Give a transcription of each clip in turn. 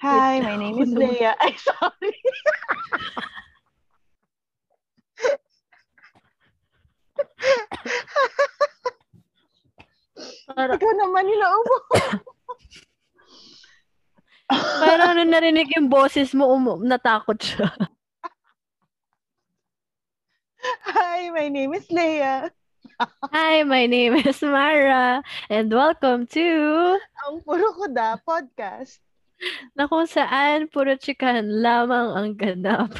Hi, my name is Leia. Ay, sorry. Para, Ikaw naman inaubo. parang nung narinig yung boses mo, um, natakot siya. Hi, my name is Leia. Hi, my name is Mara, and welcome to Ang Puro Kuda Podcast. Na kung saan puro chikahan lamang ang ganap.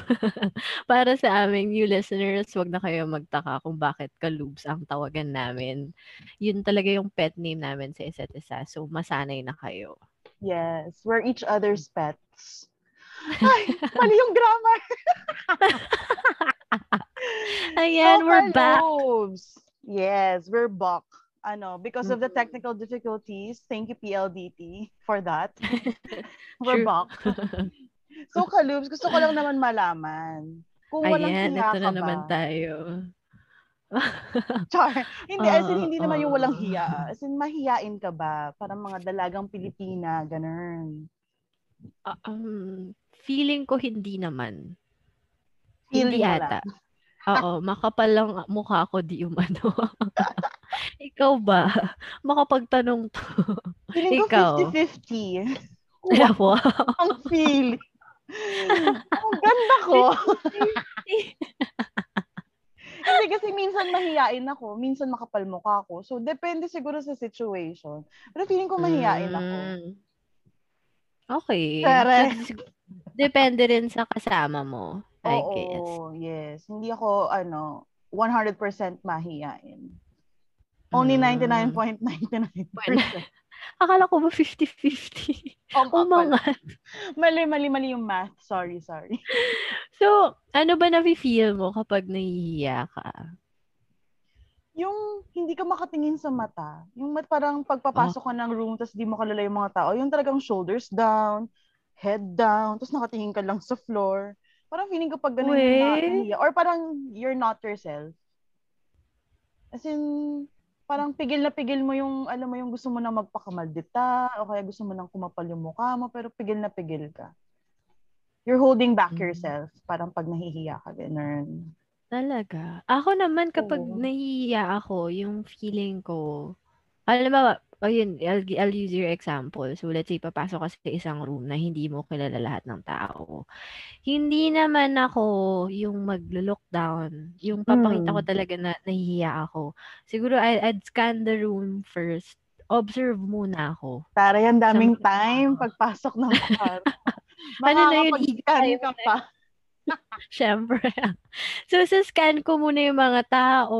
Para sa aming new listeners, wag na kayo magtaka kung bakit kalubs ang tawagan namin. Yun talaga yung pet name namin sa isa't isa. So, masanay na kayo. Yes, we're each other's pets. Ay, mali yung grammar. Ayan, So, we're back. Kalobs. Yes, we're back. Ano, because of the technical difficulties, thank you PLDT for that. we're back. So, Kalubs, gusto ko lang naman malaman. Kung walang Ayan, hiya ka na ba? naman tayo. Char. Hindi, as in, hindi naman yung walang hiya. As in, mahiyain ka ba? Parang mga dalagang Pilipina, ganun. Ah, um, feeling ko hindi naman. Feeling hindi ata. Oo, makapal lang mukha ko di umano. Ikaw ba? Makapagtanong to. Feeling ko Ikaw. 50-50. wow. Ang feeling. Ang ganda ko. Hindi kasi minsan mahiyain ako, minsan makapal mukha ako. So, depende siguro sa situation. Pero feeling ko mahiyain ako. Mm. Okay. Correct. So, sig- Depende rin sa kasama mo, I guess. Oo, yes. Hindi ako, ano, 100% mahiyain. Only Mm. 99.99%. Akala ko ba 50-50? Ang Oh, mga. Mali, mali, mali yung math. Sorry, sorry. So, ano ba na-feel mo kapag nahihiya ka? Yung hindi ka makatingin sa mata. Yung mat- parang pagpapasok ka ng room tapos di mo kalala yung mga tao. Yung talagang shoulders down, head down, tapos nakatingin ka lang sa floor. Parang feeling ko pag ganun yung. Or parang you're not yourself. As in, parang pigil na pigil mo yung, alam mo yung gusto mo na magpakamaldita o kaya gusto mo nang kumapal yung mukha mo pero pigil na pigil ka. You're holding back Mm. yourself. Parang pag nahihiya ka, ganun. Talaga. Ako naman kapag Oo. nahihiya ako, yung feeling ko, alam mo, oh yun, I'll, I'll use your example. So let's say, papasok ka sa isang room na hindi mo kilala lahat ng tao. Hindi naman ako yung mag-look down. Yung papakita ko Mm. talaga na nahihiya ako. Siguro, I, I'd scan the room first. Observe muna ako. Tara, yan daming time pagpasok ng kwarto. Ano na yun, ka pa. Siyempre. So, sa scan ko muna yung mga tao,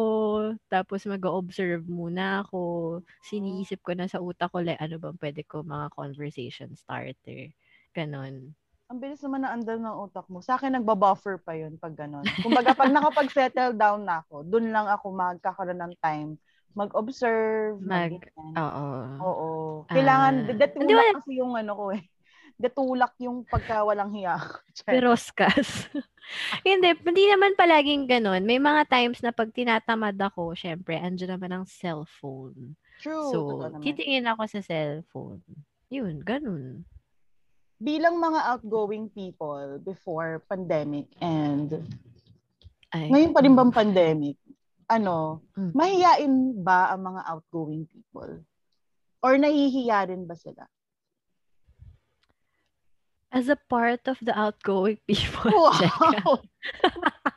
tapos mag-observe muna ako. Siniisip ko na sa utak ko, like, ano bang pwede ko mga conversation starter. Ganon. Ang bilis naman na andal ng utak mo. Sa akin, nagbabuffer pa yun pag gano'n. Kumbaga, pag nakapag-settle down na ako, dun lang ako magkakaroon ng time mag-observe. Mag- mag-ganyan. Oo. Oo. Kailangan, detulak Hindi, wala- kasi yung ano ko eh. Detulak yung pagka walang hiya. Piroskas. hindi, hindi naman palaging ganon. May mga times na pag tinatamad ako, syempre, andyan naman ang cellphone. True. So, titingin ako sa cellphone. Yun, ganun. Bilang mga outgoing people before pandemic and Ay. ngayon pa rin bang pandemic, ano, Mm. mahiyain ba ang mga outgoing people? Or nahihiya rin ba sila? As a part of the outgoing people. Wow!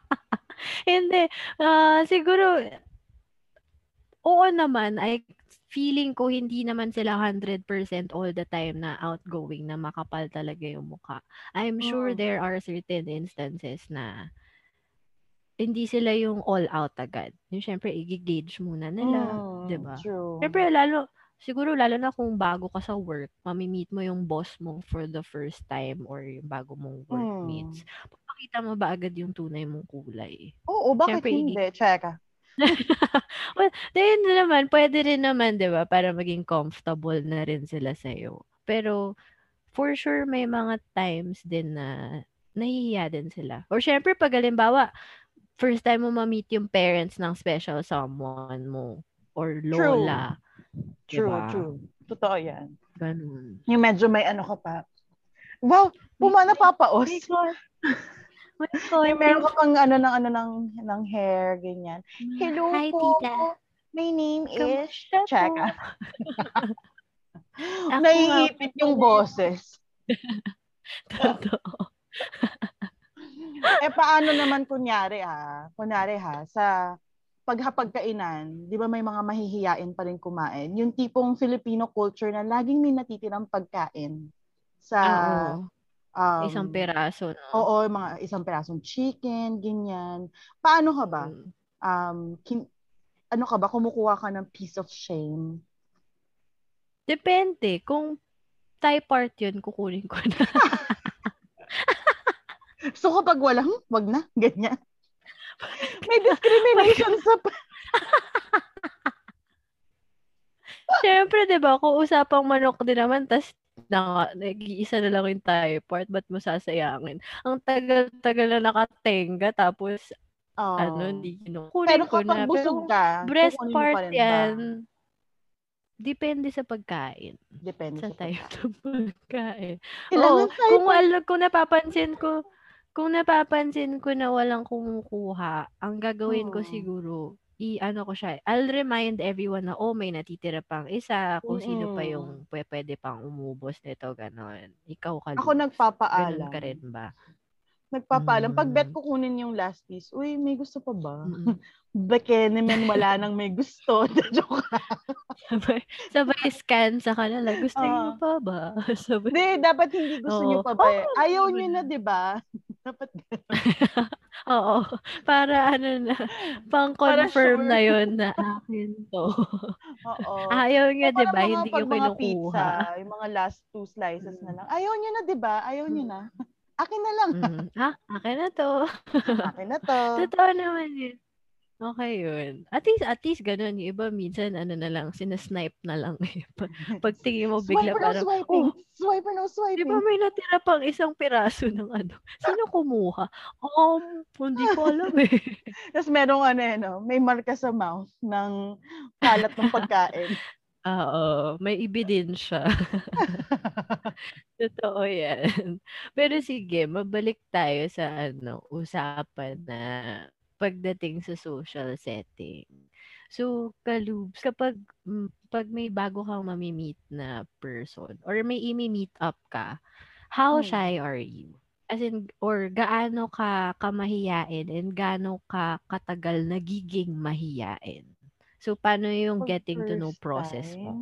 Hindi. Ah, siguro, oo naman. I feeling ko hindi naman sila 100% all the time na outgoing, na makapal talaga yung mukha. I'm sure Mm. there are certain instances na hindi sila yung all out agad. Yung syempre, i-gauge muna nila. Mm, 'di ba? True. Syempre, lalo, siguro lalo na kung bago ka sa work, mamimit mo yung boss mo for the first time or yung bago mong workmates. Papakita mo ba agad yung tunay mong kulay? Oo, bakit Siyempre, hindi? Ah. well, then naman, pwede rin naman, di ba, para maging comfortable na rin sila sa'yo. Pero, for sure, may mga times din na nahihiya din sila. Or syempre, pag halimbawa, first time mo ma-meet yung parents ng special someone mo or lola. True, Diba? true. Totoo yan. Ganun. Yung medyo may ano ka pa. Wow, pumana papaos. My God. My May God. meron ka pang ano ng ano ng ng hair ganyan. Hello Hi, po. tita. My name is? Ako Naiipit yung boses. Totoo. eh paano naman kunyari ha? Kunyari ha sa paghapagkainan, 'di ba may mga mahihiyain pa rin kumain? Yung tipong Filipino culture na laging may natitirang pagkain sa Oo. um, Isang peraso. No? Oo, mga isang perasong chicken, ganyan. Paano ka ba? Mm. Um, kin- ano ka ba? Kumukuha ka ng piece of shame? Depende. Kung Thai part yun, kukunin ko na. So kapag walang, wag na, ganyan. May discrimination sa... Siyempre, di ba, kung usapang manok din naman, tas na, nag-iisa na lang yung Thai part, ba't mo sasayangin? Ang tagal-tagal na nakatenga, tapos, Oh. ano, hindi Pero kinukunin ko kapag na. busog Pero, ka, breast part ba? yan, depende sa pagkain. Depende Sa sa type pagkain. ng pagkain. Kailangan tayo kung alam, kung napapansin ko, kung napapansin ko na walang kumukuha, ang gagawin ko Hmm. siguro, i ano ko siya, I'll remind everyone na, oh, may natitira pang isa, kung sino pa yung pwe- pwede pang umubos nito, ganon. Ikaw ka, Ako nagpapaalam. Ganon ka rin ba? Nagpapaalam. Pag bet Mm. ko kunin yung last piece, uy, may gusto pa ba? Beke naman wala nang may gusto. Joke sabay, sabay scan sa kanila. Gusto niyo Oo. pa ba? Sabay, Hindi, dapat hindi gusto Oo. niyo pa ba. Oo, Ayaw niyo na, na. di ba? Dapat Oo. Para ano na, pang Para confirm sure. na yon na akin to. Oo. Ayaw niya, di ba? Hindi ko kinukuha. pizza, yung mga last two slices na Mm. lang. Ayaw niyo na, di ba? Ayaw niyo na. Akin na lang. Mm. Ah, akin na to. Akin na to. Totoo naman yun. Okay yun. At least, at least ganun. Yung iba minsan, ano na lang, sinasnipe na lang. Pag, tingin mo bigla Swiper no parang, swiping. oh, Swiper no di swiping. ba may natira pang isang piraso ng ano? Sino kumuha? Um, hindi ko alam eh. Tapos merong ano eh, no? may marka sa mouth ng kalat ng pagkain. Oo, may ebidensya. Totoo yan. Pero sige, mabalik tayo sa ano, usapan na pagdating sa social setting. So, Kalubs, kapag mm, pag may bago kang mamimit na person or may imi-meet up ka, how Hmm. shy are you? As in, or gaano ka kamahiyain and gaano ka katagal nagiging mahiyain? So, paano yung Pag getting to know process mo?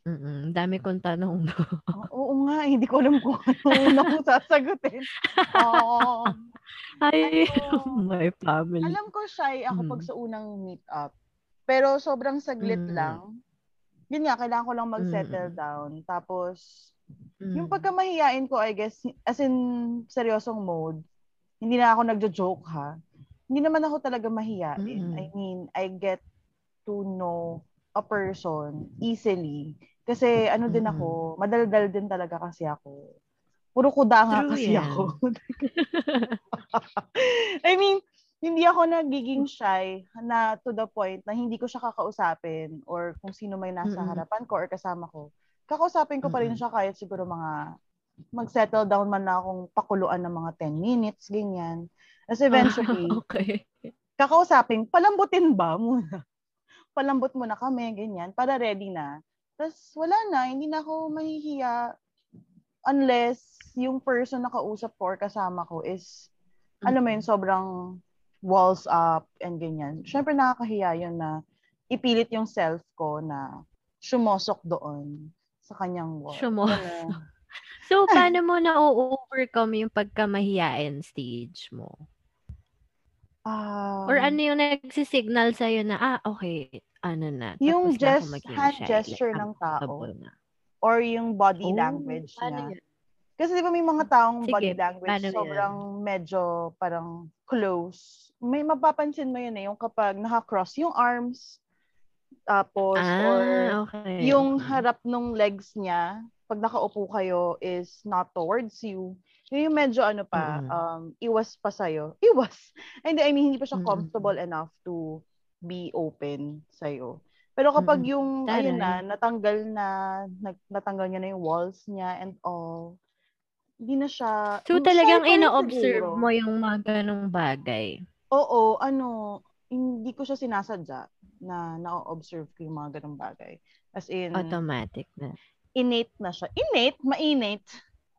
Mm, dami kong tanong, no? Oo, oo nga, hindi ko alam kung ano kong sasagutin. Oo. Ay, Ano, my family. alam ko shy ako pag Mm. sa unang meet up. Pero sobrang saglit Mm. lang. Yun nga, kailangan ko lang mag-settle Mm. down. Tapos, yung Mm. pagkamahiyain ko, I guess, as in seryosong mode, hindi na ako nagjo-joke ha. Hindi naman ako talaga mahiyain. Mm. I mean, I get to know a person easily. Kasi ano din Mm. ako, madaldal din talaga kasi ako. Puro kuda nga True kasi yan. ako. I mean, hindi ako nagiging shy na to the point na hindi ko siya kakausapin or kung sino may nasa Mm-mm. harapan ko or kasama ko. Kakausapin ko pa rin siya kahit siguro mga mag-settle down man na akong pakuluan ng mga 10 minutes, ganyan. Kasi eventually, okay. kakausapin, palambutin ba muna? Palambot muna kami, ganyan, para ready na. Tapos wala na, hindi na ako mahihiya unless yung person na kausap ko or kasama ko is, alam mo yun, sobrang walls up and ganyan. Siyempre nakakahiya yun na ipilit yung self ko na sumusok doon sa kanyang wall. Sumusok. Ganun. So, paano mo na-overcome yung pagkamahiyain stage mo? Um, Or ano yung nagsisignal sa'yo na, ah, okay, ano na, Yung tapos na hand shy. gesture like, ng tao. Na. or yung body Oh, language niya. yun? Kasi di ba may mga taong Sige, body language sobrang medyo parang close. May mapapansin mo yun eh, yung kapag naka-cross yung arms, tapos or Ah, okay. yung harap ng legs niya, pag nakaupo kayo is not towards you. Yun yung medyo ano pa, Mm-mm. um, iwas pa sa'yo. Iwas! Hindi, I mean, hindi pa siya Mm-mm. comfortable enough to be open sa'yo. Pero kapag Mm-mm. yung, ayun na, natanggal na, nag, natanggal niya na yung walls niya and all, hindi na siya... So, talagang siguro. mo yung mga ganong bagay. Oo, ano, hindi ko siya sinasadya na na-observe ko yung mga ganong bagay. As in, Automatic na. innate na siya. Innate? Mainate?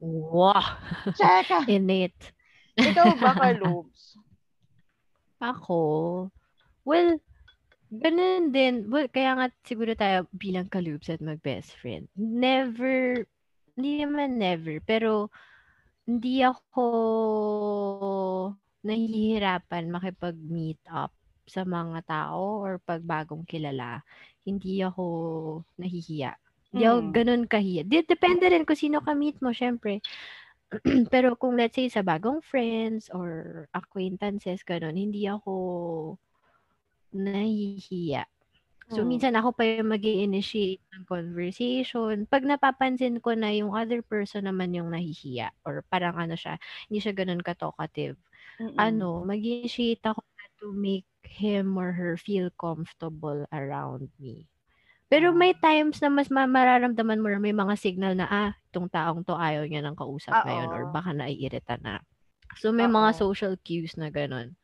Wow! Cheka! Innate. Ikaw ba, Kalubs? Ako, well, ganun din. Well, kaya nga siguro tayo bilang kalubs at mag-best friend. Never, hindi naman never, pero hindi ako nahihirapan makipag-meet up sa mga tao or pag bagong kilala. Hindi ako nahihiya. Hindi ako Mm. ganun kahiya. Depende rin kung sino ka-meet mo, syempre. Pero kung let's say sa bagong friends or acquaintances, ganun, hindi ako nahihiya. So, Mm. minsan ako pa yung mag initiate ng conversation. Pag napapansin ko na yung other person naman yung nahihiya or parang ano siya, hindi siya ganun ka-talkative, Mm-mm. ano, mag initiate ako to make him or her feel comfortable around me. Pero may times na mas ma- mararamdaman mo na may mga signal na, ah, itong taong to ayaw niya ng kausap Ah, ngayon or baka naiirita na. So, may mga Oo. social cues na ganun.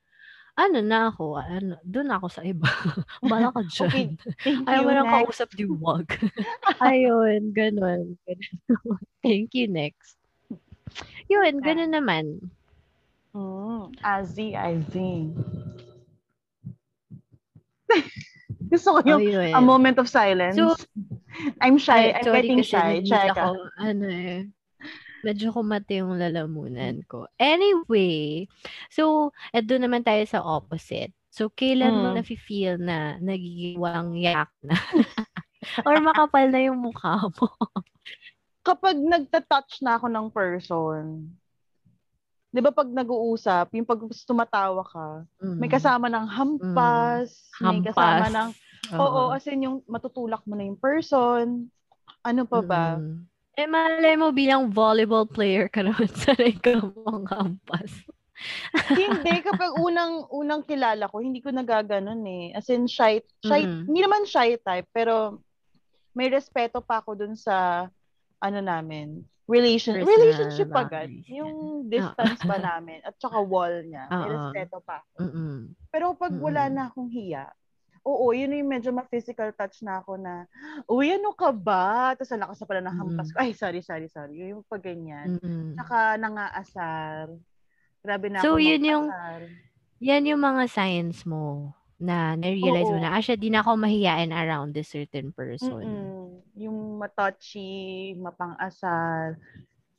Ano na ako, ano, doon ako sa iba. Bala ka Okay, dyan. thank Ayaw you, mo nang kausap, di wag. Ayun, ganun. ganun. Thank you, next. Yun, ganun naman. Mm, Azzy, Azzy. Gusto ko yung Ayun. a moment of silence. So, I'm shy. Ay, I'm getting shy. nag-miss Cheka. ako, ano eh, medyo kumate yung lalamunan ko. Anyway, so, eto naman tayo sa opposite. So, kailan mo Mm. nafe-feel na nagigiwang yak na? Or makapal na yung mukha mo? Kapag nagta-touch na ako ng person, di ba pag nag-uusap, yung pag tumatawa ka, may Mm. kasama ng hampas, may Hampas. kasama ng, oo, as in yung matutulak mo na yung person, ano pa ba? Mm. Eh, malay mo bilang volleyball player ka naman sanay ka mong hampas. hindi, kapag unang unang kilala ko, hindi ko nagaganon eh. As in, shy, shy Mm. hindi naman shy type, pero may respeto pa ako dun sa, ano namin, relation, Personal relationship agad. Yung distance pa namin, at saka wall niya. May Oo. respeto pa. Mm-mm. Pero pag wala Mm-mm. na akong hiya, oo, yun yung medyo ma-physical touch na ako na, uy, ano ka ba? Tapos ang lakas na pala ng hampas ko. Ay, sorry, sorry, sorry. Yung pag ganyan. Mm-mm. Saka nangaasar. Grabe na So, ako yun yung- mag-asar. Yan yung mga signs mo na na-realize mo na, ah, siya, di na ako mahiyain around this certain person. Mm-mm. Yung matouchy, mapang-asar.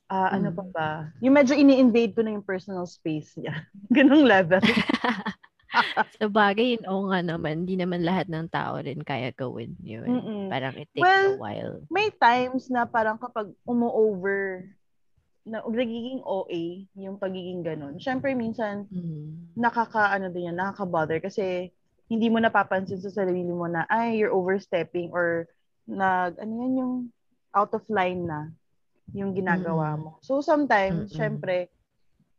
Ah, ano Mm. pa ba? Yung medyo ini-invade ko na yung personal space niya. Ganong level. Sa bagay, yun, oo nga naman, hindi naman lahat ng tao rin kaya gawin yun. Mm-mm. Parang it takes Well, a while. May times na parang kapag umu-over, na nagiging OA yung pagiging ganun. Siyempre, minsan, Mm. nakaka, ano din yan, nakaka-bother kasi hindi mo napapansin sa sarili mo na, ay, you're overstepping or nag, ano yan, yung out of line na yung ginagawa mo. So, sometimes, Mm-mm. syempre,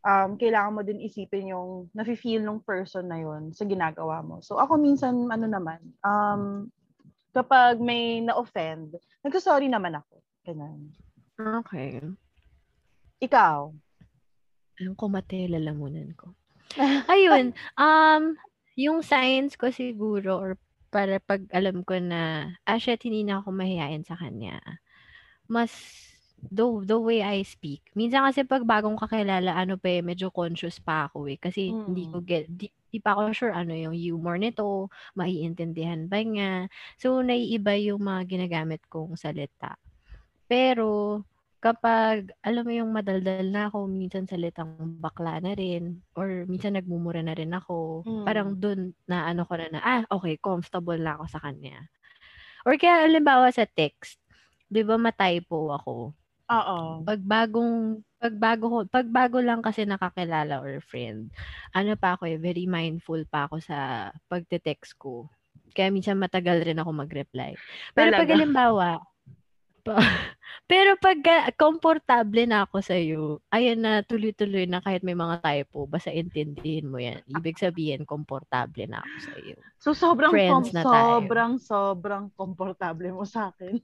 um, kailangan mo din isipin yung nafe-feel ng person na yon sa ginagawa mo. So, ako minsan, ano naman, um, kapag may na-offend, nagsasorry naman ako. Ganun. Okay. Ikaw? Ang kumate, lalamunan ko. Ayun, um, yung signs ko siguro, or para pag alam ko na, ah, shit, hindi na ako mahihain sa kanya. Mas, the, the way I speak. Minsan kasi pag bagong kakilala, ano pa eh, medyo conscious pa ako eh. Kasi hindi ko Mm. get, di, di pa ako sure ano yung humor nito, maiintindihan ba niya. So, naiiba yung mga ginagamit kong salita. Pero, kapag, alam mo yung madaldal na ako, minsan salitang bakla na rin, or minsan nagmumura na rin ako, Mm. parang dun na ano ko na na, ah, okay, comfortable na ako sa kanya. Or kaya, alimbawa sa text, di ba matypo ako? Oo. Pag bagong, pag bago, ko- pag bago lang kasi nakakilala or friend, ano pa ako eh, very mindful pa ako sa pagte-text ko. Kaya minsan matagal rin ako mag-reply. Pero pag Talaga? halimbawa, pa- pero pag komportable na ako sa iyo, ayun na tuloy-tuloy na kahit may mga typo, basta intindihin mo yan. Ibig sabihin, komportable na ako sa iyo. So, sobrang, Friends com- na tayo. sobrang, sobrang komportable mo sa akin.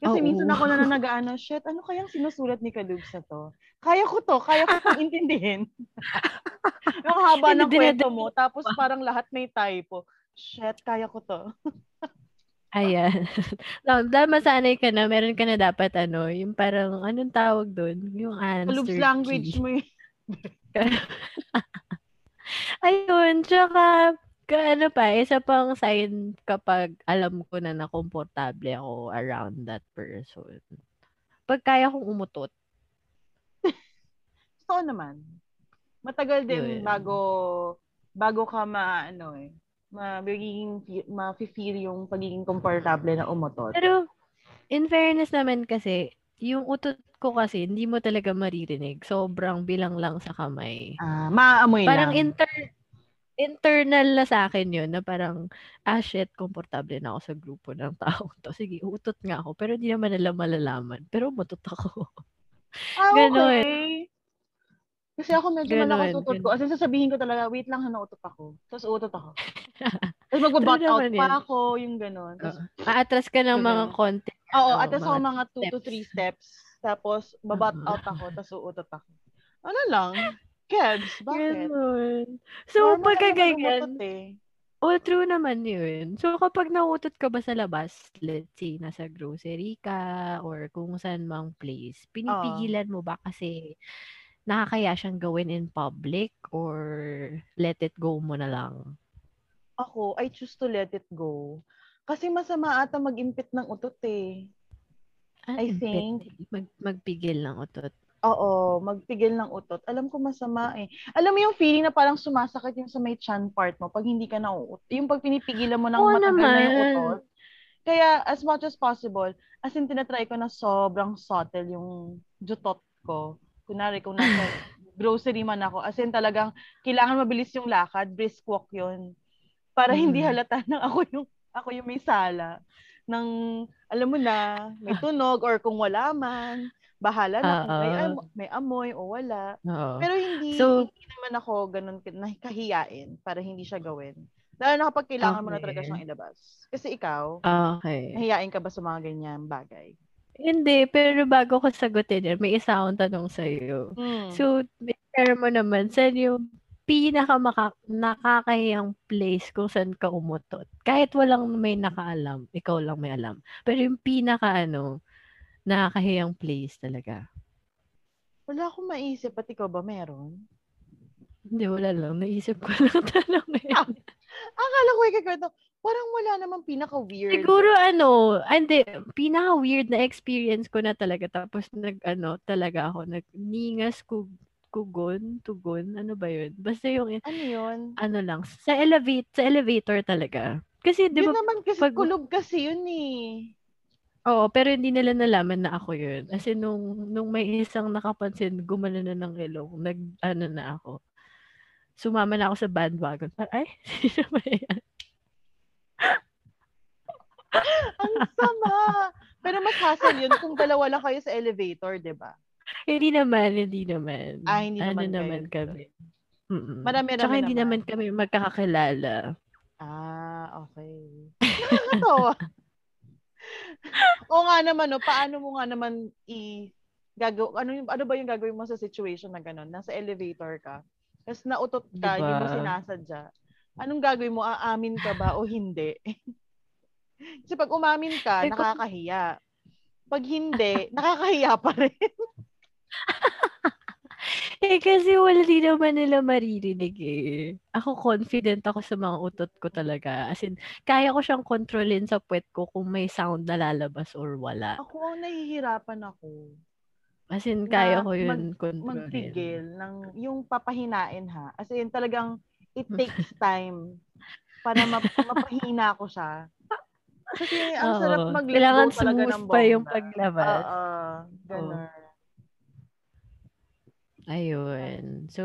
Kasi Oo. minsan ako na na nag-ano, shit, ano kayang sinusulat ni Kalubs na to? Kaya ko to, kaya ko itong intindihin. Yung haba ng kwento mo, tapos parang lahat may typo. Shit, kaya ko to. Ayan. Dahil masanay ka na, meron ka na dapat ano, yung parang, anong tawag doon? Yung answer language key. mo yun. Ayun, tsaka, ka, ano pa, isa pang sign kapag alam ko na na komportable ako around that person. Pag kaya kong umutot, Totoo naman. Matagal din Yun. bago bago ka ma ano eh magiging ma-feel yung pagiging komportable na umutot. Pero, in fairness naman kasi, yung utot ko kasi, hindi mo talaga maririnig. Sobrang bilang lang sa kamay. Ah, maaamoy Parang lang. inter internal na sa akin yun, na parang, ah shit, komportable na ako sa grupo ng taong to. Sige, utot nga ako. Pero hindi naman nila malalaman. Pero umutot ako. ah, ganon. okay. Kasi ako medyo Ganon, malakas utot ko. As in, sasabihin ko talaga, wait lang, nautot ako. Tapos utot ako. Tapos True out pa yun. ako, yung gano'n. Tapos, ka ng mga konti. oo, ano, at sa mga mga 2 to 3 steps. Tapos, babat Oo. out ako, tapos uutot ako. Ano lang? Kebs, bakit? Ganon. So, Normal pagka ganyan, eh. oh, true naman yun. So, kapag nautot ka ba sa labas, let's say, nasa grocery ka, or kung saan mang place, pinipigilan mo ba kasi nakakaya siyang gawin in public, or let it go mo na lang? Ako, I choose to let it go. Kasi masama ata mag-impit ng utot eh. Ah, I impet, think- Mag, magpigil ng utot. Oo, magpigil ng utot. Alam ko masama eh. Alam mo yung feeling na parang sumasakit yung sa may chan part mo pag hindi ka nauut. Yung pag pinipigilan mo ng Oo matagal na yung naman. utot. Kaya as much as possible, as in tinatry ko na sobrang subtle yung jutot ko. Kunwari kung nasa grocery man ako, as in talagang kailangan mabilis yung lakad, brisk walk yun. Para hindi Mhm. halata na ako yung ako yung may sala ng alam mo na, may tunog or kung wala man, bahala na kung may, am- may amoy o wala. Oo. Pero hindi, So- hindi naman ako ganun ka- nakahiyain para hindi siya gawin. Lalo na kapag kailangan mo na talaga Okay. siyang ilabas. Kasi ikaw, Okay. nahiyain ka ba sa mga ganyan bagay? Hindi, pero bago ko sagutin yan, may isa akong tanong sa'yo. Mm. So, share mo naman, saan yung pinaka nakakahiyang place kung saan ka umutot? Kahit walang may nakaalam, ikaw lang may alam. Pero yung pinaka ano, nakakahiyang place talaga. wala akong maisip. At ikaw ba meron? Hindi, wala lang. Naisip ko lang tanong eh. Akala ko ikakwento, parang wala namang pinaka-weird. Siguro ano, hindi, pinaka-weird na experience ko na talaga. Tapos nag, ano, talaga ako, nagningas ko, kugon, tugon, ano ba yun? Basta yung, Ano yun? ano lang, sa elevate, sa elevator talaga. Kasi, di yun ba, naman kasi pag- kulob kasi yun eh. oo, pero hindi nila nalaman na ako yun. Kasi nung, nung may isang nakapansin, gumano na ng ilong, nag, ano na ako. Sumama na ako sa bandwagon. Ay, sino ba yan? Ang sama! Pero mas hassle yun kung dalawa lang kayo sa elevator, di ba? Hindi naman, hindi naman. Ah, hindi ano naman naman kami. Mm-mm. Marami-rami Tsaka hindi naman. naman kami magkakakilala. Ah, okay. Nakakatawa. o nga naman, no, paano mo nga naman i gagaw ano yung ano ba yung gagawin mo sa situation na ganun? Nasa elevator ka. Tapos nautot ka, hindi mo Diba? sinasadya. Anong gagawin mo? Aamin ka ba o hindi? Kasi pag umamin ka, kung- nakakahiya. Pag hindi, nakakahiya pa rin. Eh, kasi wala din naman nila maririnig eh. Ako confident ako sa mga utot ko talaga. As in, kaya ko siyang kontrolin sa puwet ko kung may sound na lalabas or wala. Ako ang nahihirapan ako. As in, kaya ko mag- yun kontrolin. magpigil ng yung papahinain ha. As in talagang it takes time para map- mapahina ko siya. Kasi ang Oo. sarap mag-let Kailangan talaga ng smooth pa yung bongga. paglabas. Oo, ganun. Ayun. So,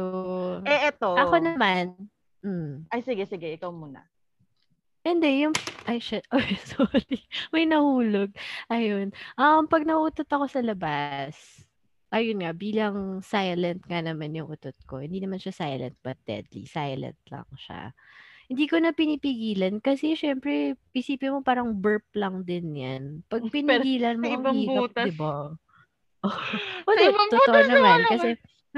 Eh, eto. ako naman, mm, Ay, sige, sige. Ikaw muna. Hindi, yung, ay shit, oh, sorry, may nahulog. Ayun, um, pag nautot ako sa labas, ayun nga, bilang silent nga naman yung utot ko, hindi naman siya silent but deadly, silent lang siya. hindi ko na pinipigilan kasi syempre, isipin mo parang burp lang din yan. Pag pinigilan mo, ang hirap, di ba? Oh. well, ibang totoo butas naman. Kasi,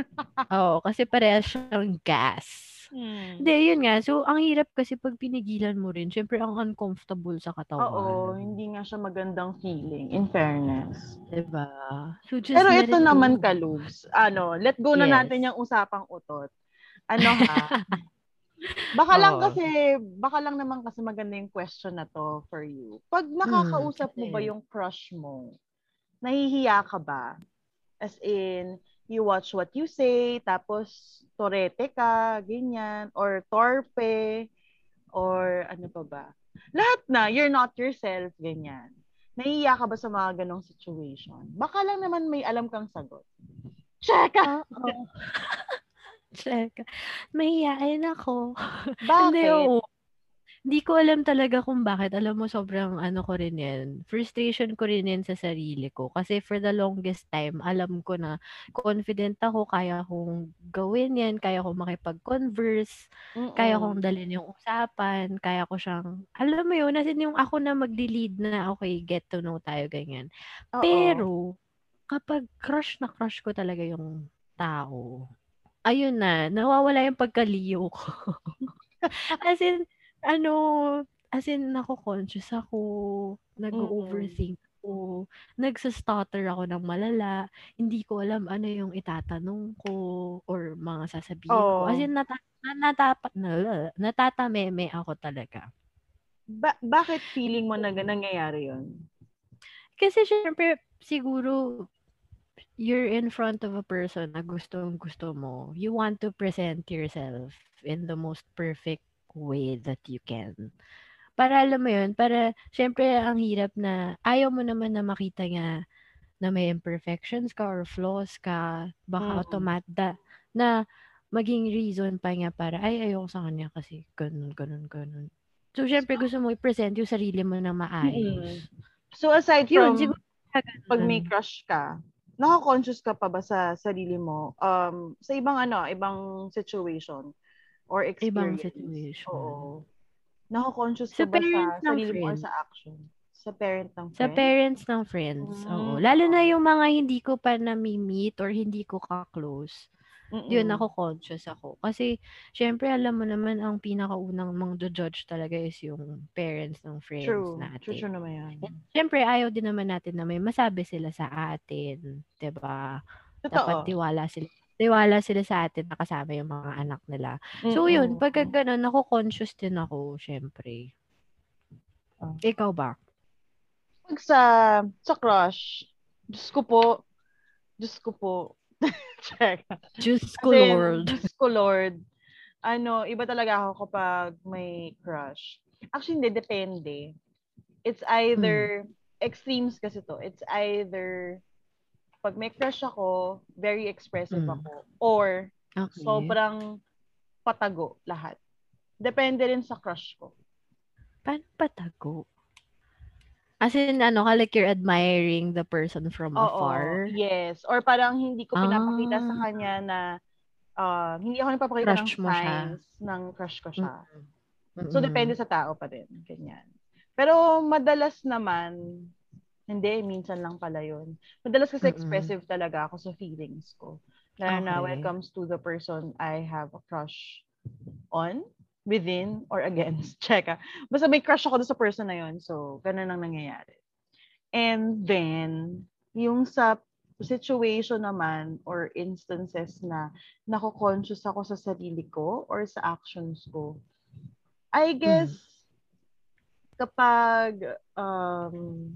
oo, kasi parehas siyang gas. Hmm. Hindi, yun nga. So, ang hirap kasi pag pinigilan mo rin, syempre ang uncomfortable sa katawan. Oo, hindi nga siya magandang feeling, in fairness. Diba? So, just Pero ito it naman. Kalubs, ano, let go na Yes. natin yung usapang utot. Ano ha? Baka lang kasi, baka lang naman kasi maganda yung question na to for you. Pag nakakausap mo ba yung crush mo, nahihiya ka ba? As in, you watch what you say, tapos torete ka, ganyan, or torpe, or ano pa ba? Lahat na, you're not yourself, ganyan. Nahihiya ka ba sa mga ganong situation? Baka lang naman may alam kang sagot. Cheka! Oo. Check. Mahihain ako. Bakit? Hindi, oo. Hindi ko alam talaga kung bakit. Alam mo, sobrang ano ko rin yan. Frustration ko rin yan sa sarili ko. Kasi for the longest time, alam ko na confident ako, kaya kong gawin yan, kaya kong makipag-converse, kaya Mm-mm. kong dalhin yung usapan, kaya ko siyang, alam mo yun, as in yung ako na magdi-lead na, okay, get to know tayo, ganyan. Oo. Pero, kapag crush na crush ko talaga yung tao, ayun na, nawawala yung pagkaliyo ko. as in, ano, as in, nako-conscious ako, nag-overthink ako, nagsa-stutter ako ng malala, hindi ko alam ano yung itatanong ko, or mga sasabihin ko. Oo. As in, nata- na- natapa, na- natatameme ako talaga. Ba- bakit feeling mo na nangyayari yun? Kasi syempre, siguro, you're in front of a person na gustong gusto mo. You want to present yourself in the most perfect way that you can. Para alam mo yun, para syempre ang hirap na ayaw mo naman na makita nga na may imperfections ka or flaws ka, baka Mm. automata na maging reason pa niya para ay ayoko sa kanya kasi ganun, ganun, ganun. So, syempre gusto mo i-present yung sarili mo na maayos. So aside from Yun, siguro pag may crush ka, naka-conscious ka pa ba sa sarili mo um sa ibang ano, ibang situation or Ibang experience? situation. Oo. Naka-conscious Sa ka ba parents sa ng sarili mo or sa action? Sa parent ng Sa friend? parents ng friends. Oo. Mm. Lalo na yung mga hindi ko pa nami-meet or hindi ko ka-close. Yun, Mm-mm. ako conscious ako. Kasi, syempre, alam mo naman, ang pinakaunang mga judge talaga is yung parents ng friends True. natin. True, true naman yan. Syempre, ayaw din naman natin na may masabi sila sa atin. ba Dapat Totoo. tiwala sila. Tiwala sila sa atin na kasama yung mga anak nila. So, yun, Mm-mm. pagka ganun, ako conscious din ako, syempre. Ah. Ikaw ba? Pag sa sa crush, Diyos ko po, Diyos ko po. Check. Diyos ko, Kasi, Lord. Diyos ko, Lord. Ano, iba talaga ako kapag may crush. Actually, hindi, depende. It's either, extremes kasi to. It's either, pag may crush ako, very expressive Mm. ako. Or, Okay. sobrang patago lahat. Depende rin sa crush ko. Paano patago? As in, ano ka, like you're admiring the person from Oo, afar? yes. Or parang hindi ko pinapakita sa Ah. kanya na, ah, hindi ako nagpapakita ng Crush mo siya. signs ng crush ko siya. Mm-mm. So, depende sa tao pa din. Ganyan. Pero, madalas naman, hindi, minsan lang pala yun. Madalas kasi Mm-mm. expressive talaga ako sa feelings ko. Lalo na when it Okay. comes to the person I have a crush on, within, or against. Check ah. Basta may crush ako sa person na yun. So, ganun ang nangyayari. And then, yung sa situation naman or instances na nako-conscious ako sa sarili ko or sa actions ko, I guess, kapag um,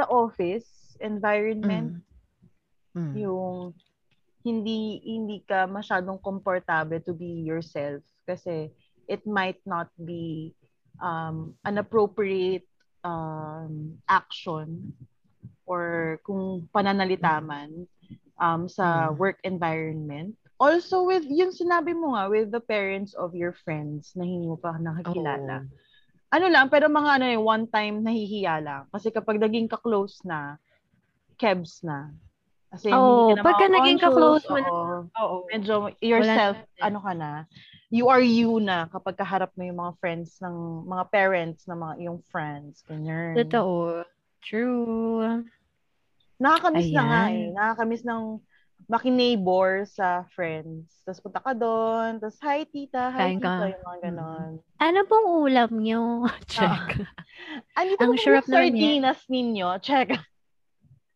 sa office environment, Mm. yung hindi hindi ka masyadong comfortable to be yourself kasi it might not be um, an appropriate um, action or kung pananalita man um, sa Mm. work environment. Also with yung sinabi mo nga with the parents of your friends na hindi mo pa nakakilala. Oo. Ano lang, pero mga ano yung one time nahihiya lang. Kasi kapag naging ka-close na, kebs na. Kasi hindi ka na pagka naging ka-close mo na- oo. Oo. medyo yourself, Wala ano ka na. you are you na kapag kaharap mo yung mga friends ng mga parents ng mga iyong friends. Ganyan. Totoo. True. Nakakamiss na nga eh. Ayan. Nakakamiss ng maki-neighbor sa friends. Tapos punta ka doon. Tapos, hi tita, hi Kain tita, ka. yung mga ganon. Ano pong ulam nyo? Check. Andito Ang Ang sarap yan. sardinas ninyo. Check.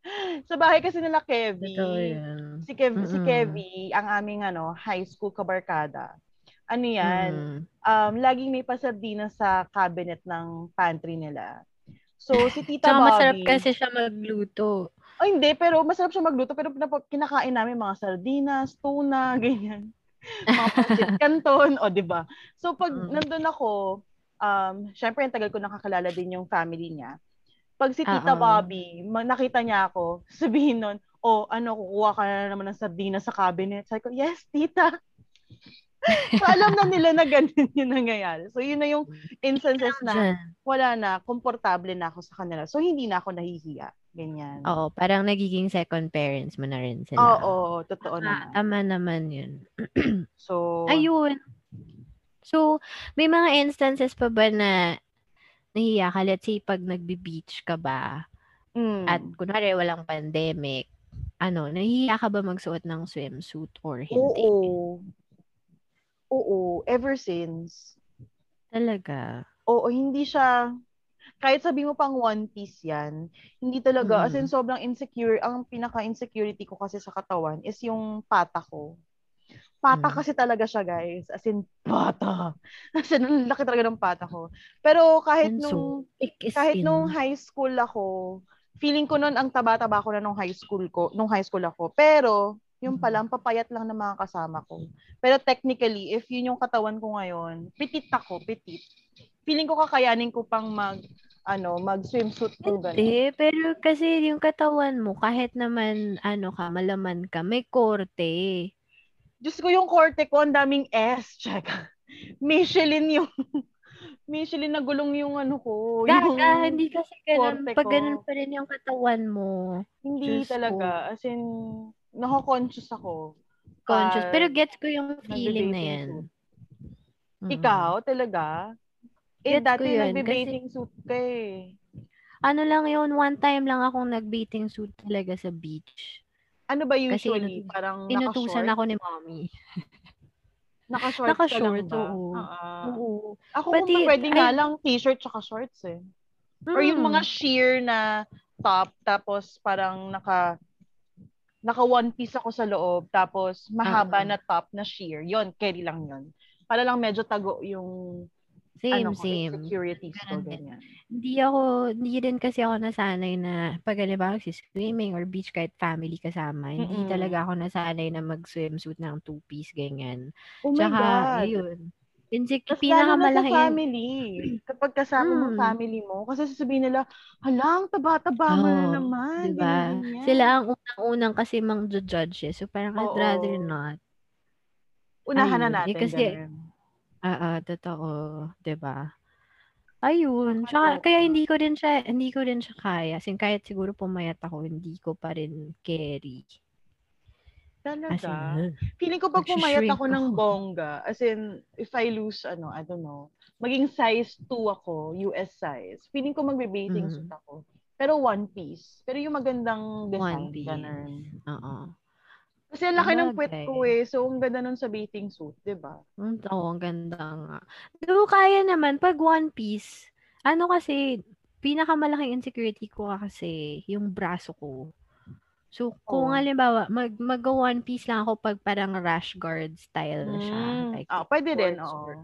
sa bahay kasi nila yan. Si, Kev, si Mm-mm. Kevy, ang aming ano, high school kabarkada. Ano yan? Mm. Um, laging may pasardinas sa cabinet ng pantry nila. So, si Tita Bobby. masarap kasi siya magluto. Oh, hindi, pero masarap siya magluto. Pero kinakain namin mga sardinas, tuna, ganyan. Mga pancit canton, o, di ba? So, pag Mm. nandun ako, um, syempre, ang tagal ko nakakilala din yung family niya. Pag si Tita Oo. Bobby, ma- nakita niya ako, sabihin nun, oh, ano, kukuha ka na naman ng sardinas sa cabinet. Sabi ko, yes, Tita. so, alam na nila na ganun yung nangyayari. So, yun na yung instances na wala na, komportable na ako sa kanila. So, hindi na ako nahihiya. Ganyan. Oo, parang nagiging second parents mo na rin sila. Oo, totoo Ah, naman. tama naman yun. So, Ayun. So, may mga instances pa ba na nahiya ka? Let's say, pag nagbe-beach ka ba, mm, at kunwari walang pandemic, ano, nahihiya ka ba magsuot ng swimsuit or hindi? oo. Oo, ever since. Talaga. Oo, hindi siya, kahit sabi mo pang one piece yan, hindi talaga, as in Mm. sobrang insecure, ang pinaka-insecurity ko kasi sa katawan is yung pata ko. Pata Mm. kasi talaga siya, guys. As in, pata. As in, laki talaga ng pata ko. Pero kahit And nung, so, kahit in. nung high school ako, feeling ko noon ang taba-taba ko na nung high school ko, nung high school ako. Pero yung pala, ang papayat lang ng mga kasama ko. Pero technically, if yun yung katawan ko ngayon, petit ako, petit. Feeling ko kakayanin ko pang mag ano, mag swimsuit ko ganun. Hindi, pero kasi yung katawan mo, kahit naman, ano ka, malaman ka, may korte. Diyos ko yung korte ko, ang daming S. Check. Michelin yung Michelin na gulong yung ano ko. Gaga, yung, hindi kasi ganun. Pag ko. ganun pa rin yung katawan mo. Hindi Diyos talaga. As in, nako-conscious ako. Conscious. Pero gets ko yung feeling na yan. suit. Mm. Ikaw, talaga? Eh, Gets dati yun, nagbe-bathing suit ka eh. Ano lang yun, one time lang akong nag-bathing suit talaga sa beach. Ano ba Kasi usually? inut- Parang Inutusan naka-short? ako ni mommy. Naka-shorts ka Naka-short, lang ba? oo. Ah. Oo. Ako Pati, kung pwede nga lang t-shirt tsaka shorts eh. Or yung Mm. mga sheer na top tapos parang naka naka one piece ako sa loob tapos mahaba Oo. na top na sheer. Yon, carry lang yon. Para lang medyo tago yung Same, ano same. insecurities ko, ganyan. Hindi ako, hindi din kasi ako nasanay na pag halimbawa si swimming or beach kahit family kasama, hindi Mm-mm. talaga ako nasanay na mag-swimsuit ng two-piece, ganyan. Oh my Tsaka, God. yun. Insec- Tapos lalo na sa pinakamalaki yun. family. Kapag kasama mo Mm. family mo, kasi sasabihin nila, halang, taba-taba mo na naman. Diba? ganyan-ganyan." Sila ang unang-unang kasi mang judge eh. So parang I'd Oo. rather not. Unahan na Ayun. Eh, natin. kasi- ganun. Oo, totoo. 'di ba? Ayun. Tsaka, kaya hindi ko din siya, hindi ko din siya kaya. Sin kahit siguro pumayat ako, hindi ko pa rin carry. As Talaga. in, Feeling ko pag pumayat Nagsishrink ako ng ako. bongga, as in, if I lose, ano, I don't know, maging size 2 ako, US size, feeling ko magbe-bathing Mhm. suit ako. Pero one piece. Pero yung magandang design, One piece. ganun. oo. Kasi ang laki ng puwet ko eh. So, ang ganda nun sa bathing suit, di ba? Mm, Oo, ang ganda nga. Pero kaya naman, pag one piece, ano kasi, pinakamalaking insecurity ko kasi, yung braso ko. So, kung Oo. halimbawa, mag, mag one piece lang ako pag parang rash guard style na siya. Mm. Like, Ah, pwede din, shorts oo. or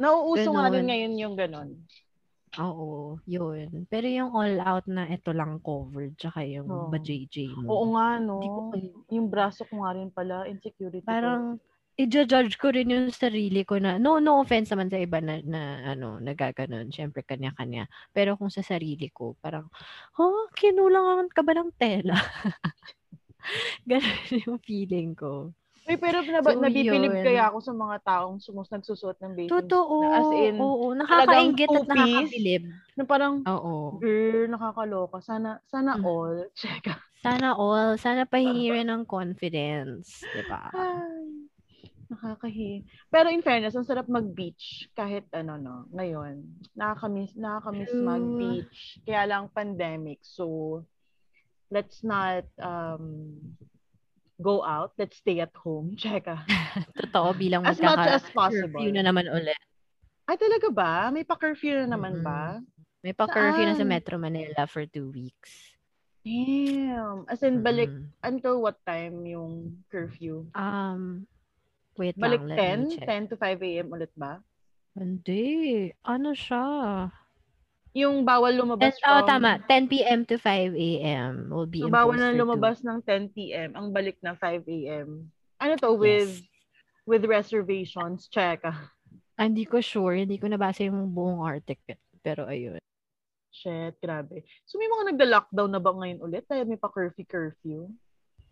Nauuso nga din Ganon. ngayon yung ganun. Oo, yun. Pero yung all out na ito lang covered, tsaka yung Oo. ba-JJ mo. Oo nga, no? Ko. Yung braso ko nga rin pala, insecurity ko. I-judge ko rin yung sarili ko na, no, no offense naman sa iba na, na ano, nagaganon. Siyempre, kanya-kanya. Pero kung sa sarili ko, parang, oh, kinulangan ka ba ng tela? Ganon yung feeling ko. Uy, pero nab- So, nabibilib yun. kaya ako sa mga taong sumus nagsusuot ng bathing Totoo. na as in, oo, nakakaingit at nakakabilib. na parang, Oo. girl, nakakaloka. Sana, sana Mm. all. Check. Sana all, sana pahingi rin ng confidence. Diba? Ay. Nakakahi. Pero in fairness, ang sarap mag-beach kahit ano no, ngayon. Nakakamiss, nakakamiss True. mag-beach. Kaya lang pandemic. So, let's not um, go out. Let's stay at home. Cheka. Totoo, bilang As much as possible. Curfew na naman ulit. Ay, talaga ba? May pa-curfew na naman Mm-mm. ba? May pa-curfew na sa Saan? Metro Manila for two weeks. Damn. As in, balik, Mm-mm. until what time yung curfew? Um, wait Balik lang, let me 10? check. 10 to 5 a.m. ulit ba? Hindi. Ano siya? Yung bawal 10, lumabas oh, from... tama. 10 p.m. to 5 a.m. will be So, bawal na for two lumabas ng 10 p.m. Ang balik na 5 a.m. Ano to, with Yes. with reservations? Check. Ah, hindi ko sure. Hindi ko nabasa yung buong article. Pero ayun. Shit, grabe. So, may mga nagda-lockdown na ba ngayon ulit? Dahil may pa-curfew-curfew?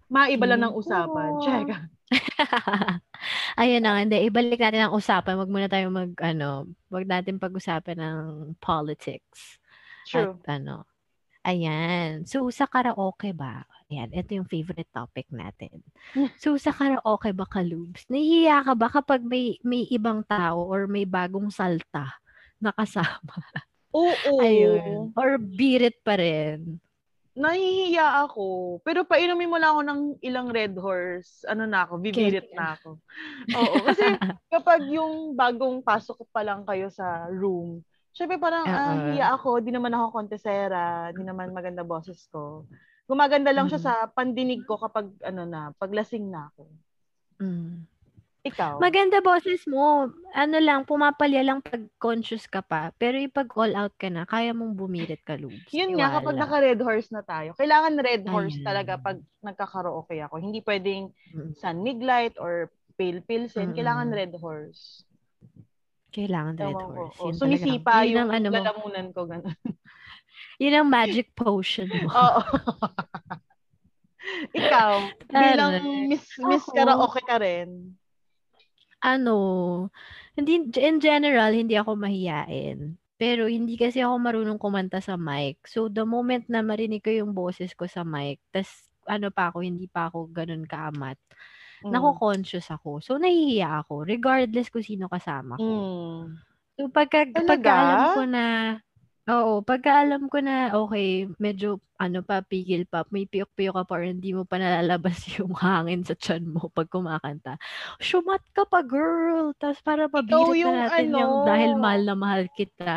Maiba lang ng usapan. ko. Check. Ayun na, nga, hindi. Ibalik natin ang usapan. Wag muna tayo mag, ano, wag natin pag-usapan ng politics. True. At ano. Ayan. So, sa karaoke ba? Ayan, ito yung favorite topic natin. So, sa karaoke ba, Kalubs? Nahihiya ka ba kapag may, may ibang tao or may bagong salta na kasama? Oo. Ayun. Or birit pa rin. Nahihiya ako. Pero painumin mo lang ako ng ilang red horse. Ano na ako, bibirit na ako. Oo. Kasi kapag yung bagong pasok pa lang kayo sa room, syempre parang, ah, Oo. hiya ako, di naman ako kontesera, di naman maganda boses ko. Gumaganda lang siya Mm. sa pandinig ko kapag, ano na, paglasing na ako. Mm. Ikaw? Maganda boses mo. Ano lang, pumapalya lang pag conscious ka pa. Pero ipag all out ka na, kaya mong bumirit ka, Lubs. Yun nga, kapag naka-red horse na tayo, kailangan red horse Ayan. talaga pag nagkakaraoke ako. Hindi pwedeng Mm. San Miglight or Pale Pilsen. Kailangan Mm-mm. red horse. Kailangan red Ewan ko. horse. Oh, sumisipa yung ang ano mo. lalamunan ko. Ganun. Yun ang magic potion mo. Oo. Ikaw, bilang Correct. miss, miss karaoke ka rin. Ano, hindi, in general, hindi ako mahiyain. Pero hindi kasi ako marunong kumanta sa mic. So, the moment na marinig ko yung boses ko sa mic, tas ano pa ako, hindi pa ako ganun kaamat, Mm. nako-conscious ako. So, nahihiya ako, regardless kung sino kasama ko. Mm. So, pagka, Talaga? pagka alam ko na, oo, pagka alam ko na, okay, medyo, ano pa, pigil pa, may piyok-piyok ka pa, or hindi mo pa nalalabas yung hangin sa tiyan mo pag kumakanta. Shumat ka pa, girl! Tapos para pabirit yung na natin ano, yung dahil mahal na mahal kita.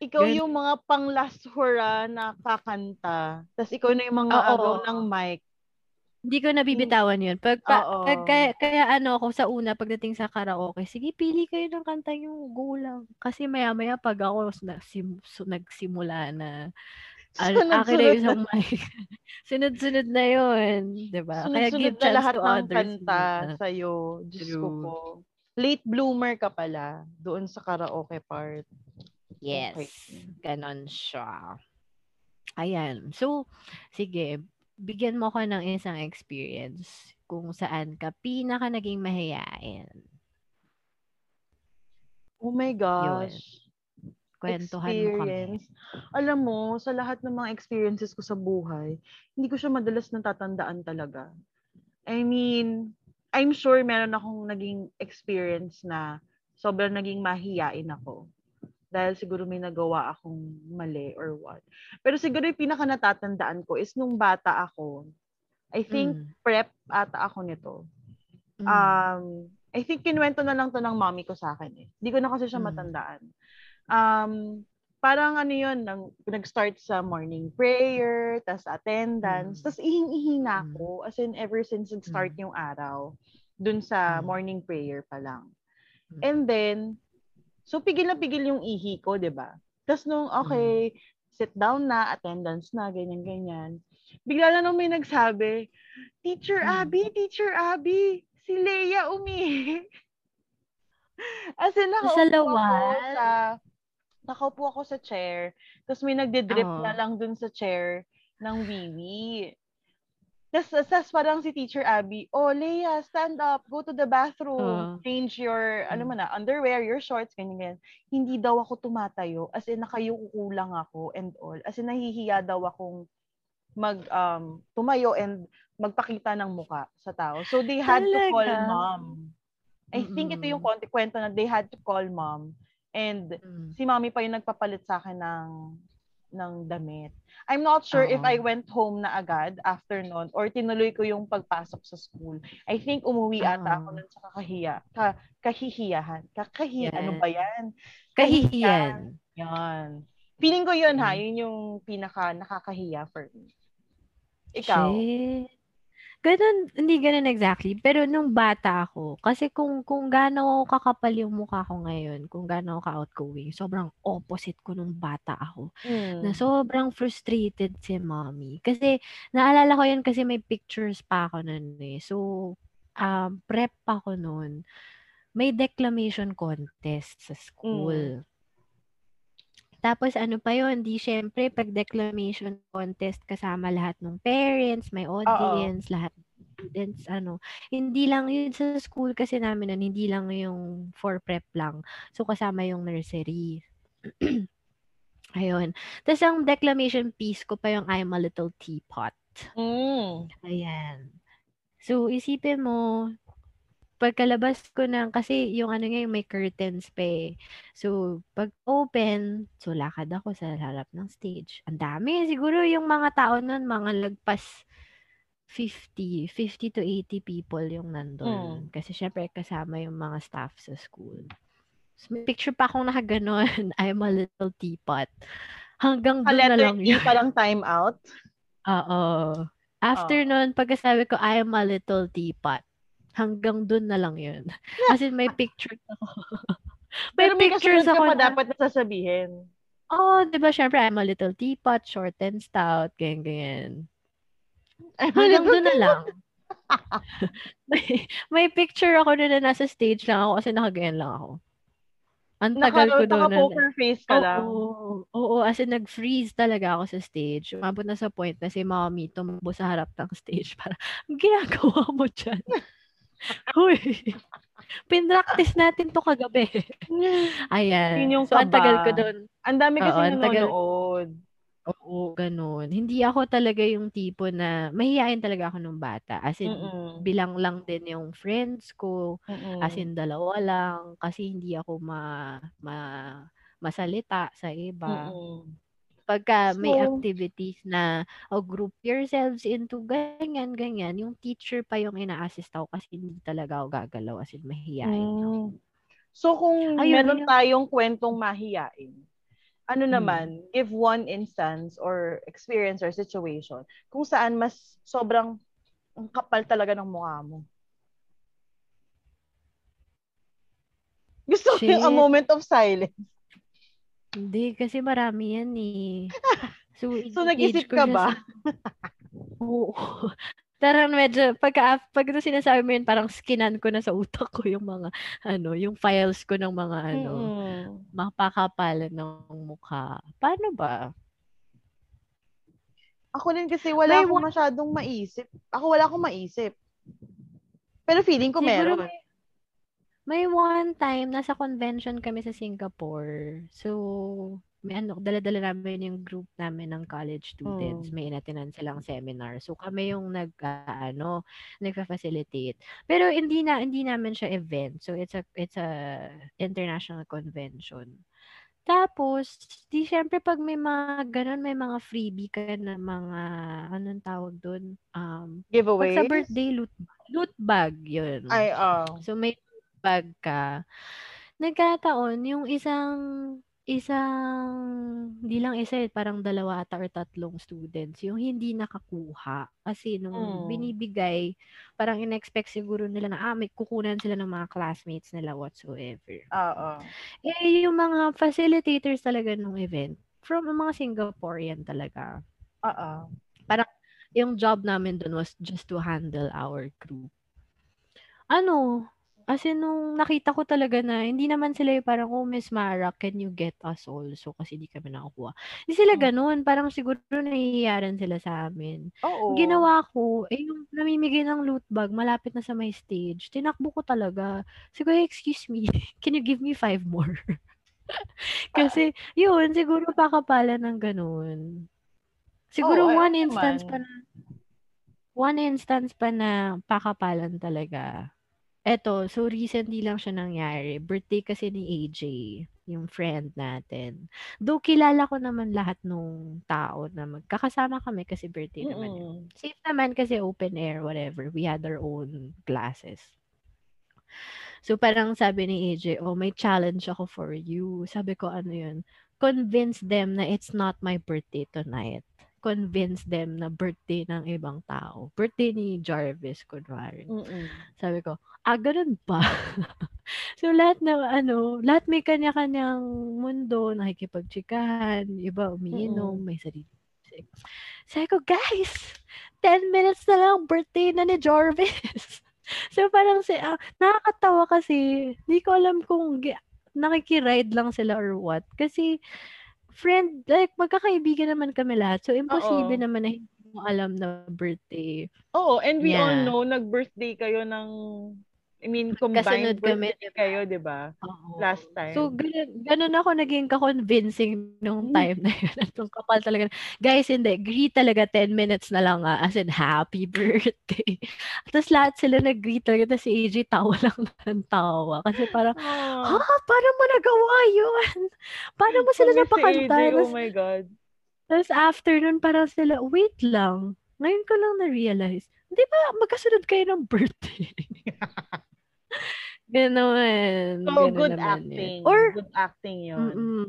Ikaw Gan- yung mga pang last hura na kakanta. Tapos ikaw na yung mga Oo. agaw ng mic. Hindi ko nabibitawan yun. Pag, pa, Oo. pag kaya, kaya ano ako sa una, pagdating sa karaoke, sige, pili kayo ng kanta yung go lang. Kasi maya-maya pag ako nagsim, su- nagsimula na Al- akin na yung isang mic. Sunod-sunod na yun. Diba? Kaya Sunod-sunod give na chance lahat to ng others. kanta muna. sa'yo. Diyos ko True. po. Late bloomer ka pala doon sa karaoke part. Yes. Okay. Ganon siya. Ayan. So, sige. Bigyan mo ko ng isang experience kung saan ka pinaka naging mahihain. Oh my gosh. Kwentuhan mo kami. experience. Alam mo, sa lahat ng mga experiences ko sa buhay, hindi ko siya madalas natatandaan talaga. I mean, I'm sure meron akong naging experience na sobrang naging mahiyain ako. Dahil siguro may nagawa akong mali or what. Pero siguro yung pinaka natatandaan ko is nung bata ako. I think Mm. prep ata ako nito. Mm. Um, I think kinuwento na lang to ng mommy ko sa akin eh. Hindi ko na kasi siya Mm. matandaan. Um, parang ano yun, nang, nag-start sa morning prayer, tas attendance, Mm. tas ihing-ihi na Mm. ako. As in, ever since nag-start yung araw, dun sa Mm. morning prayer pa lang. Mm. And then, so pigil na pigil yung ihi ko, di ba? Tas nung, okay, sit down na, attendance na, ganyan-ganyan. Bigla na nung may nagsabi, Teacher Mm. Abby, Teacher Abby, si Leia umihi. As in, nakaupo ako Salawan? sa, nakaupo ako sa chair, tapos may nagde-drip Oo. na lang dun sa chair ng wiwi. Tapos, parang si Teacher Abby, oh, Leia, stand up, go to the bathroom, Oo. change your, ano Mm. man na, underwear, your shorts, ganyan, ganyan. Hindi daw ako tumatayo, as in, nakayuko lang ako and all. As in, nahihiya daw akong mag, um, tumayo and magpakita ng muka sa tao. So, they had to call Talaga? mom. I think ito yung kwento na they had to call mom and Mm. si mommy pa yung nagpapalit sa akin ng ng damit. I'm not sure if Oo. I went home na agad after nun or tinuloy ko yung pagpasok sa school. I think umuwi ata ako nun sa kakahiya. Ka, kahihiyahan. Kakahiya. Ano Yes. ba yan? Kahihiyan. Yan. Feeling ko yun ha. Mm. Yun yung pinaka nakakahiya for me. Ikaw? Shit. Ganun, hindi ganun exactly. Pero nung bata ako, kasi kung, kung gaano ako kakapal yung mukha ko ngayon, kung gaano ako ka-outgoing, sobrang opposite ko nung bata ako. Mm. Na sobrang frustrated si mommy. Kasi, naalala ko yun kasi may pictures pa ako nun eh. So, um, prep pa ako nun. May declamation contest sa school. Tapos ano pa yun, di syempre pag declamation contest kasama lahat ng parents, may audience, lahat ng students, ano. Hindi lang yun sa school kasi namin nun, hindi lang yung for prep lang. So kasama yung nursery. Ayun. Tapos ang declamation piece ko pa yung I'm a little teapot. Mm. Ayan. So, isipin mo, pagkalabas ko ng, kasi yung ano nga, yung may curtains pa eh. So, pag open, so lakad ako sa harap ng stage. Ang dami. Siguro yung mga tao nun, mga lagpas 50, 50 to 80 people yung nandun. Kasi syempre kasama yung mga staff sa school. So, may picture pa akong nakaganon. I'm a little teapot. Hanggang doon na lang E yun. pa lang time out. Oo. After nun, pagkasabi ko, I am a little teapot. Hanggang dun na lang yun. As in, may pictures ako. may Pero may pictures ako pa na, dapat na sasabihin. oh, di ba, syempre, I'm a little teapot, short and stout, ganyan, ganyan. Hanggang dun na lang. may, may picture ako na, na nasa stage lang ako kasi nakaganyan lang ako. Ang tagal ko doon. na- Naka-poker face ka lang. Oo, oo, as in nag-freeze talaga ako sa stage. Umabot na sa point na si mommy tumakbo sa harap ng stage para, ang ginagawa mo dyan? Uy, pinractice natin to kagabi. Ayan. Yun yung so, ang tagal ko doon. Ang dami kasi Oo, nanonood. Oo, ganun. Hindi ako talaga yung tipo na, mahihayin talaga ako nung bata. As in, Mm-mm. bilang lang din yung friends ko. Mm-mm. As in, dalawa lang. Kasi hindi ako ma, ma, masalita sa iba. Mm-mm. Pagka may So- activities na oh, group yourselves into ganyan, ganyan, yung teacher pa yung ina-assist ako kasi hindi talaga ako gagalaw as in mahihayin ako. Mm. So kung Ayun, meron yun. tayong kwentong mahiyain, ano Hmm. naman, give one instance or experience or situation kung saan mas sobrang ang kapal talaga ng mukha mo. Gusto ko yung a moment of silence. Hindi, kasi marami yan eh. So, So, nag-isip ka ba? sa- Oo. Parang medyo, pagka, pag ito sinasabi mo yun, parang skinan ko na sa utak ko yung mga, ano, yung files ko ng mga, ano, Mm-mm. mapakapalan ng mukha. Paano ba? Ako din kasi wala May akong masyadong maisip. Ako wala akong maisip. Pero feeling ko Siguro meron. may, may one time, nasa convention kami sa Singapore. So, may ano, dala-dala namin yung group namin ng college students. Mm. May inatinan silang seminar. So, kami yung nag, ah, ano, nagfa-facilitate. Pero hindi na, hindi namin siya event. So, it's a, it's a international convention. Tapos, di syempre pag may mga ganun, may mga freebie ka na mga, anong tawag doon? Um, pag Giveaway. sa birthday, loot, loot bag, yun. Ay, oh. So, may bag ka. Nagkataon, yung isang, isang, hindi lang isa, eh, parang dalawa ata or tatlong students, yung hindi nakakuha. Kasi nung Mm. binibigay, parang in-expect siguro nila na, ah, may kukunan sila ng mga classmates nila whatsoever. Oo. Eh, yung mga facilitators talaga ng event, from mga Singaporean talaga. Oo. yung job namin dun was just to handle our group. Ano, as in, nung nakita ko talaga na, hindi naman sila yung parang, oh, Miss Mara, can you get us also? Kasi di kami nakakuha. Hindi sila Mm. ganun. Parang siguro nahihiyaran sila sa amin. Oo. Ginawa ko, eh, yung namimigay ng loot bag, malapit na sa my stage, tinakbo ko talaga. Siguro, excuse me, can you give me five more? Kasi, yun, siguro pakapalan ng ganun. Siguro Oo, one instance naman. pa na, one instance pa na pakapalan talaga. Eto, so recently lang siya nangyari. Birthday kasi ni AJ, yung friend natin. Though kilala ko naman lahat nung tao na magkakasama kami kasi birthday naman yun. Safe naman kasi open air, whatever. We had our own classes. So parang sabi ni AJ, oh, may challenge ako for you. Sabi ko, ano yun? Convince them na it's not my birthday tonight. Convince them na birthday ng ibang tao. Birthday ni Jarvis, kunwari. Mm-mm. Sabi ko, ah, ganun ba? so, lahat ng ano, lahat may kanya-kanyang mundo, nakikipagtsikahan, iba umiinom, Mm-mm. may sarili. Sabi ko, guys, 10 minutes na lang birthday na ni Jarvis. so, parang si, ah, nakakatawa kasi, di ko alam kung nakikiride lang sila or what. Kasi, friend, like, magkakaibigan naman kami lahat. So, imposible Oo. naman na hindi mo alam na birthday. Oo, and we all Yeah. know, nag-birthday kayo ng, I mean, combined Kasunod kami, diba? kayo, di ba? Oo. Last time. So, ganun, ganun ako naging ka-convincing nung Mm. time na yun. At nung kapal talaga. Guys, hindi. Greet talaga 10 minutes na lang ah, as in happy birthday. Tapos lahat sila nag-greet talaga. Tapos si AJ tawa lang ng tawa. Kasi parang, ha? Ah, Paano mo nagawa yun? Paano mo sila si napakanta? AJ, Tapos, oh my God. tapos after nun, parang sila, wait lang. Ngayon ko lang na-realize. Di ba magkasunod kayo ng birthday? Ganun. So, ganun good acting. yun. Or, good acting yun. Mm.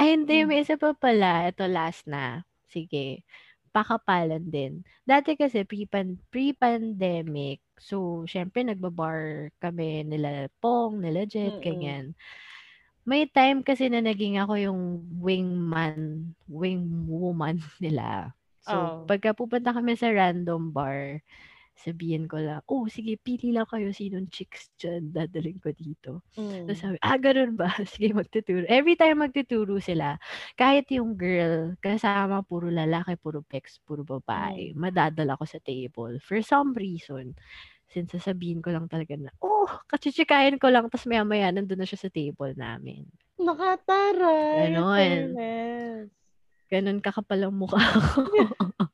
Ay, hindi. Mm. May isa pa pala. Ito last na. Sige. Pakapalan din. Dati kasi pre-pan- pre-pandemic, so, syempre, nagbabar kami nila Pong, nila Jet, Mm-mm. ganyan. May time kasi na naging ako yung wingman, wing woman nila. So, Oh. pagka pupunta kami sa random bar, sabihin ko lang, oh, sige, pili lang kayo sinong chicks dyan, dadaling ko dito. Mm. Tapos sabi, ah, ganun ba? Sige, magtuturo. Every time magtuturo sila, kahit yung girl, kasama puro lalaki, puro pex, puro babae, madadala ko sa table. For some reason, since sasabihin ko lang talaga na, oh, kachichikayan ko lang, tapos maya-maya, nandun na siya sa table namin. Nakataray. in Ganon. fairness. Ganun kakapal ang mukha ko.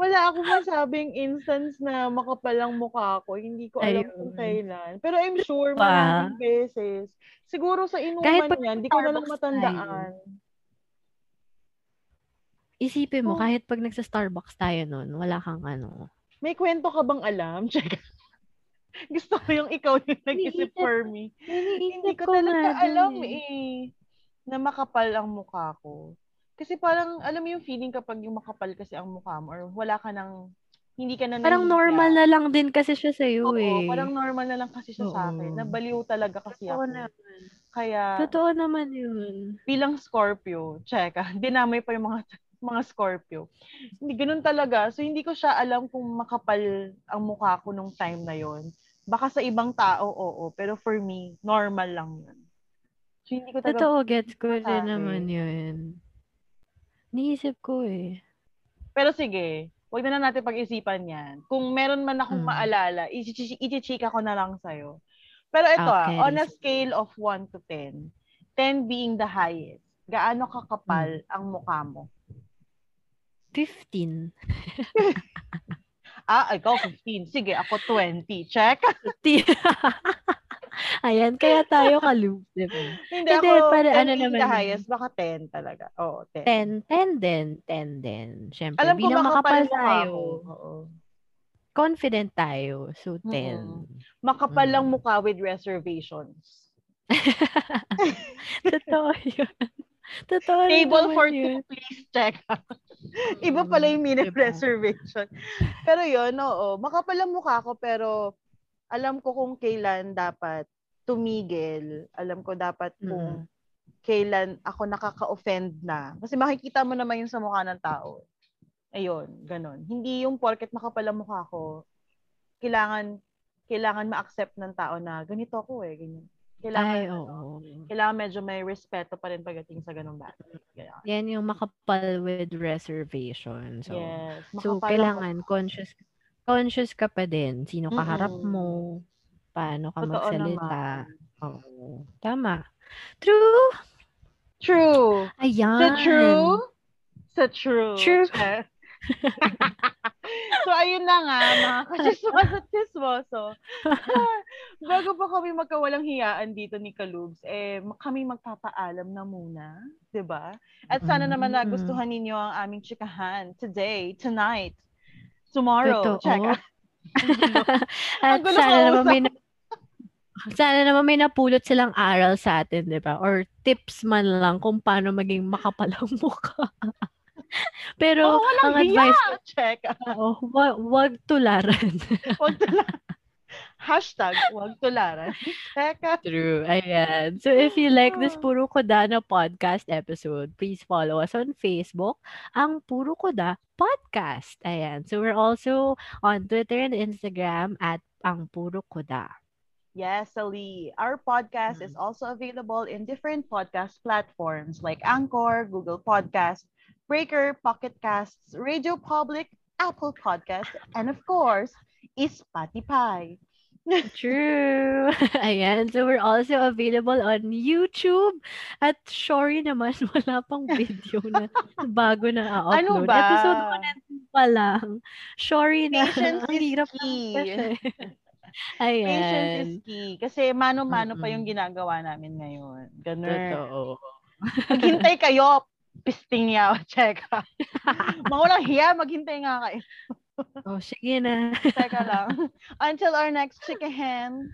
Wala akong masabing instance na makapalang mukha ko. Hindi ko alam kung Ayun. kailan. Pero I'm sure Pa. maraming beses. Siguro sa Kahit inuman pag yan, di ko na lang matandaan. Isipin mo, Oh. kahit pag nagsa-Starbucks tayo nun, wala kang ano. May kwento ka bang alam? Check. Gusto ko yung ikaw yung nag-isip for me. Hindi ko talaga alam eh. eh. Na makapal ang mukha ko. Kasi parang, alam mo yung feeling kapag yung makapal kasi ang mukha mo or wala ka ng, hindi ka na Parang normal na lang din kasi siya sa'yo Oo, eh. parang normal na lang kasi siya sa Oo. akin. Nabaliw talaga kasi Totoo ako. naman. Kaya, Totoo naman yun. bilang Scorpio, check ah, dinamay pa yung mga mga Scorpio. Hindi ganun talaga. So hindi ko siya alam kung makapal ang mukha ko nung time na yon. Baka sa ibang tao, oo. Pero for me, normal lang yun. So hindi ko talaga... Totoo, gets ko din naman yun. Niisip ko eh. Pero sige, wag na lang natin pag-isipan yan. Kung meron man akong Mm. maalala, ichi- ichichika ko na lang sa'yo. Pero ito Okay, ah, on a scale of 1 to 10, 10 being the highest, gaano kakapal Hmm. ang mukha mo? 15. Ah, ikaw 15. Sige, ako 20. Check. Ayan, kaya tayo ka-loop, di ba? Hindi, Hindi, ako para 10 ano naman the highest, baka 10 talaga. Oo, 10. 10, 10 din, 10 din. Siyempre, Alam ko bilang makapal makapal tayo. Oo. confident tayo. So, 10. Mm-mm. Makapal lang Mm. mukha with reservations. Totoo yun. Totoo Table for yun. two, please check. Iba pala yung meaning Diba? reservation. Pero yun, oo. Makapal ang mukha ko, pero alam ko kung kailan dapat tumigil. Alam ko dapat kung kailan ako nakaka-offend na. Kasi makikita mo naman yun sa mukha ng tao. Ayun, ganun. Hindi yung porket makapal ang mukha ko, kailangan kailangan ma-accept ng tao na ganito ako eh, ganyan. Kailangan, Ay, ano, oo. kailangan medyo may respeto pa rin pagdating sa ganung bagay. Kaya, Yan yung makapal with reservation. So, yes. so kailangan ako. conscious conscious ka pa din. Sino kaharap Mm-mm. mo, paano ka Totoo magsalita. Oo. Tama. True. True. Ayan. Sa true? Sa true. True. So, ayun na nga, mga kachismoso at chismoso. Bago pa kami magkawalang hiyaan dito ni Kalubs, eh, kami magpapaalam na muna, ba? At sana naman Mm. nagustuhan ninyo ang aming chikahan today, tonight, tomorrow. Totoo. Check. At sana naman may na- sana naman may napulot silang aral sa atin, di ba? Or tips man lang kung paano maging makapalang mukha. Pero, Oh, ang hiya! advice Check. ko, wag, wag tularan. Huwag tularan. Hashtag, huwag tularan. Check. True. Ayan. So, if you like this Ah. Puro Koda na podcast episode, please follow us on Facebook, ang Puro Koda Podcast. Ayan. So, we're also on Twitter and Instagram at ang Puro Koda. Yes, Ali. Our podcast is also available in different podcast platforms like Anchor, Google Podcast, Breaker, Pocket Casts, Radio Public, Apple Podcast, and of course, Spotify. True. Ayan. So, we're also available on YouTube. At sorry naman, wala pang video na bago na upload Ano ba? Episode 1 pa lang. Sorry na. Patience Ang is hirap lang key. kasi. Patience Ayan. is key. Kasi mano-mano pa yung ginagawa namin ngayon. Ganun. Totoo. Maghintay kayo. Pisting yaw. Check. Mga walang hiya, maghintay nga kayo. Oh, sige na. Teka lang. Until our next chikahan.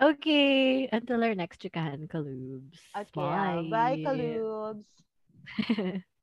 Okay. Until our next chikahan, Kalubs. Okay. Bye, Bye Kalubs.